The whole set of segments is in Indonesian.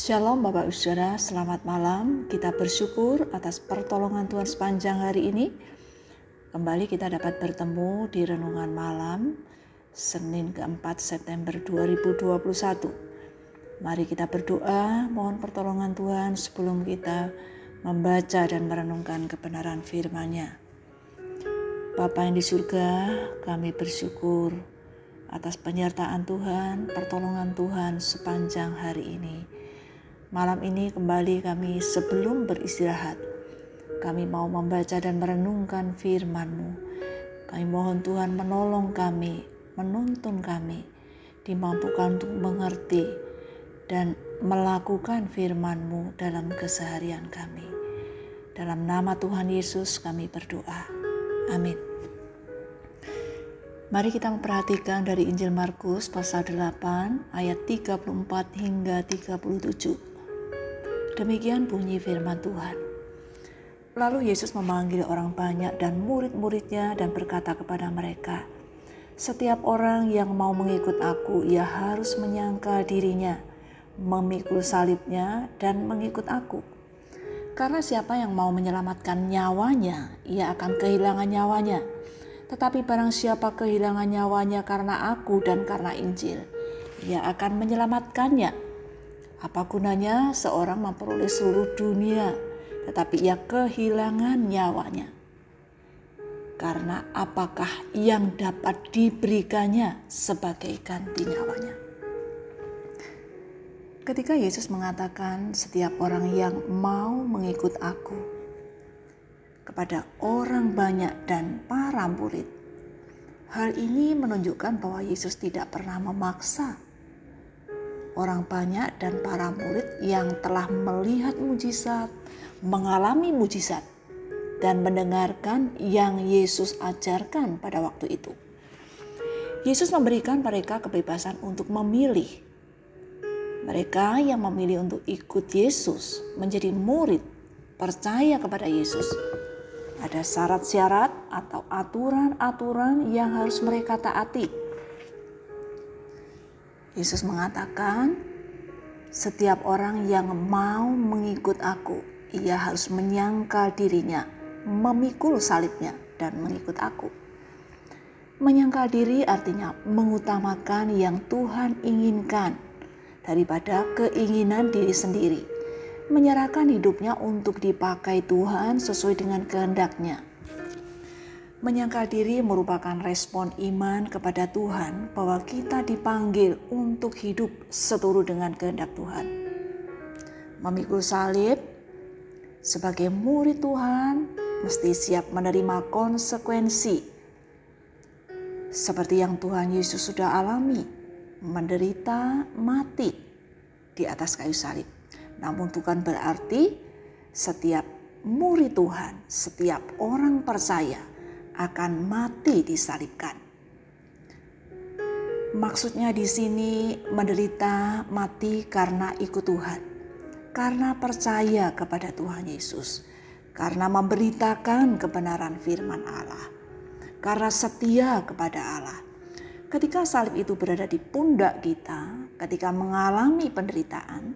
Shalom Bapak Ibu Saudara, selamat malam. Kita bersyukur atas pertolongan Tuhan sepanjang hari ini. Kembali kita dapat bertemu di renungan malam Senin keempat September 2021. Mari kita berdoa, mohon pertolongan Tuhan sebelum kita membaca dan merenungkan kebenaran firman-Nya. Bapa yang di surga, kami bersyukur atas penyertaan Tuhan, pertolongan Tuhan sepanjang hari ini. Malam ini kembali kami sebelum beristirahat, kami mau membaca dan merenungkan firman-Mu. Kami mohon Tuhan menolong kami, menuntun kami, dimampukan untuk mengerti dan melakukan firman-Mu dalam keseharian kami. Dalam nama Tuhan Yesus kami berdoa. Amin. Mari kita memperhatikan dari Injil Markus pasal 8 ayat 34 hingga 37. Demikian bunyi firman Tuhan. Lalu Yesus memanggil orang banyak dan murid-muridnya dan berkata kepada mereka, Setiap orang yang mau mengikut aku, ia harus menyangka dirinya, memikul salibnya dan mengikut aku. Karena siapa yang mau menyelamatkan nyawanya, ia akan kehilangan nyawanya. Tetapi barang siapa kehilangan nyawanya karena aku dan karena Injil, ia akan menyelamatkannya. Apa gunanya seorang memperoleh seluruh dunia, tetapi ia kehilangan nyawanya? Karena apakah yang dapat diberikannya sebagai ganti nyawanya? Ketika Yesus mengatakan, "Setiap orang yang mau mengikut Aku," kepada orang banyak dan para murid, hal ini menunjukkan bahwa Yesus tidak pernah memaksa orang banyak dan para murid yang telah melihat mujizat, mengalami mujizat, dan mendengarkan yang Yesus ajarkan pada waktu itu. Yesus memberikan mereka kebebasan untuk memilih. Mereka yang memilih untuk ikut Yesus menjadi murid, percaya kepada Yesus. Ada syarat-syarat atau aturan-aturan yang harus mereka taati Yesus mengatakan, "Setiap orang yang mau mengikut Aku, ia harus menyangkal dirinya, memikul salibnya, dan mengikut Aku." Menyangkal diri artinya mengutamakan yang Tuhan inginkan daripada keinginan diri sendiri, menyerahkan hidupnya untuk dipakai Tuhan sesuai dengan kehendaknya Menyangkal diri merupakan respon iman kepada Tuhan bahwa kita dipanggil untuk hidup seturut dengan kehendak Tuhan. Memikul salib sebagai murid Tuhan mesti siap menerima konsekuensi seperti yang Tuhan Yesus sudah alami, menderita mati di atas kayu salib. Namun bukan berarti setiap murid Tuhan, setiap orang percaya akan mati disalibkan. Maksudnya di sini menderita mati karena ikut Tuhan, karena percaya kepada Tuhan Yesus, karena memberitakan kebenaran firman Allah, karena setia kepada Allah. Ketika salib itu berada di pundak kita, ketika mengalami penderitaan,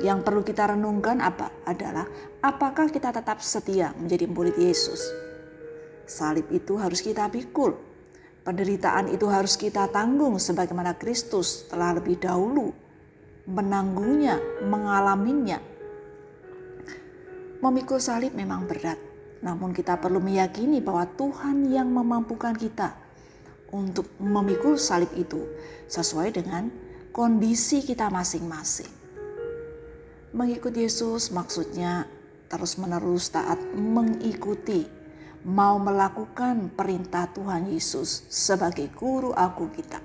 yang perlu kita renungkan apa adalah apakah kita tetap setia menjadi murid Yesus Salib itu harus kita pikul. Penderitaan itu harus kita tanggung sebagaimana Kristus telah lebih dahulu menanggungnya, mengalaminya. Memikul salib memang berat, namun kita perlu meyakini bahwa Tuhan yang memampukan kita untuk memikul salib itu sesuai dengan kondisi kita masing-masing. Mengikut Yesus maksudnya terus-menerus taat mengikuti mau melakukan perintah Tuhan Yesus sebagai guru aku kita.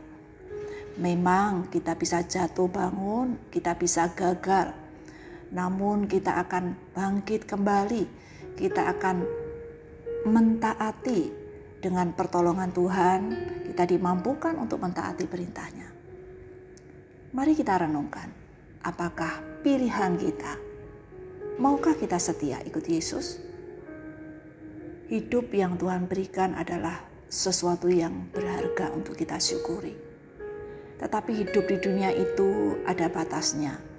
Memang kita bisa jatuh bangun, kita bisa gagal, namun kita akan bangkit kembali, kita akan mentaati dengan pertolongan Tuhan, kita dimampukan untuk mentaati perintahnya. Mari kita renungkan, apakah pilihan kita? Maukah kita setia ikut Yesus? Hidup yang Tuhan berikan adalah sesuatu yang berharga untuk kita syukuri. Tetapi hidup di dunia itu ada batasnya.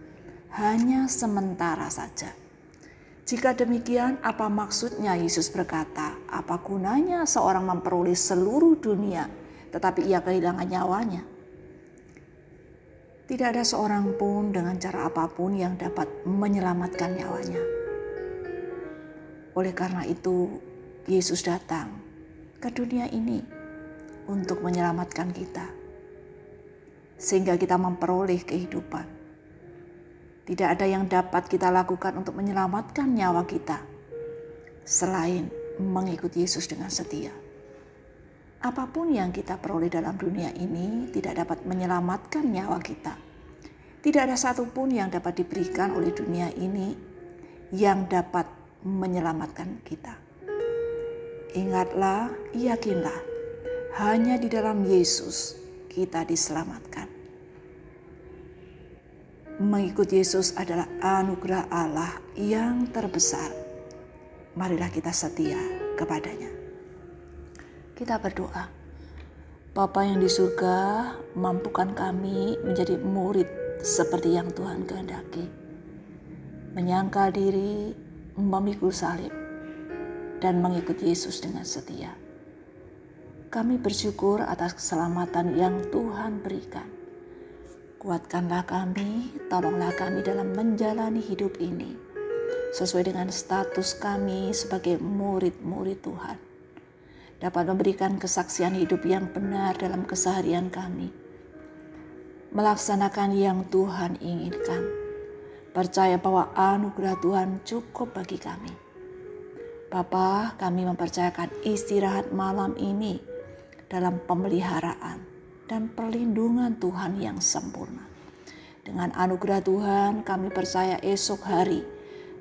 hanya sementara saja. Jika demikian, apa maksudnya Yesus berkata, "Apa gunanya seorang memperoleh seluruh dunia, tetapi ia kehilangan nyawanya?" Tidak ada seorang pun dengan cara apa pun yang dapat menyelamatkan nyawanya. Oleh karena itu, Yesus datang ke dunia ini untuk menyelamatkan kita, sehingga kita memperoleh kehidupan. Tidak ada yang dapat kita lakukan untuk menyelamatkan nyawa kita selain mengikuti Yesus dengan setia. Apa pun yang kita peroleh dalam dunia ini tidak dapat menyelamatkan nyawa kita. Tidak ada satupun yang dapat diberikan oleh dunia ini yang dapat menyelamatkan kita. Ingatlah, yakinlah, hanya di dalam Yesus kita diselamatkan. Mengikuti Yesus adalah anugerah Allah yang terbesar. Marilah kita setia kepadanya. Kita berdoa. Bapa yang di surga, mampukan kami menjadi murid seperti yang Tuhan kehendaki. Menyangkal diri, memikul salib, dan mengikuti Yesus dengan setia. Kami bersyukur atas keselamatan yang Tuhan berikan Kuatkanlah kami, tolonglah kami dalam menjalani hidup ini sesuai dengan status kami sebagai murid-murid Tuhan. Dapat memberikan kesaksian hidup yang benar dalam keseharian kami. Melaksanakan yang Tuhan inginkan. Percaya bahwa anugerah Tuhan cukup bagi kami. Bapa, kami mempercayakan istirahat malam ini dalam pemeliharaan dan perlindungan Tuhan yang sempurna. Dengan anugerah Tuhan, kami percaya esok hari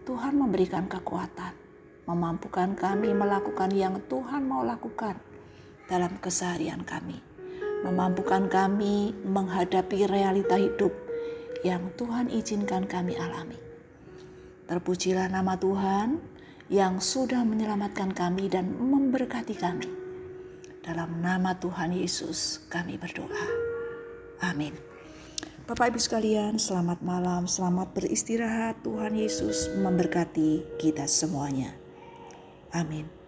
Tuhan memberikan kekuatan, memampukan kami melakukan yang Tuhan mau lakukan dalam keseharian kami, memampukan kami menghadapi realita hidup yang Tuhan izinkan kami alami. Terpujilah nama Tuhan yang sudah menyelamatkan kami dan memberkati kami. Dalam nama Tuhan Yesus kami berdoa. Amin. Bapak Ibu sekalian, selamat malam, selamat beristirahat. Tuhan Yesus memberkati kita semuanya. Amin.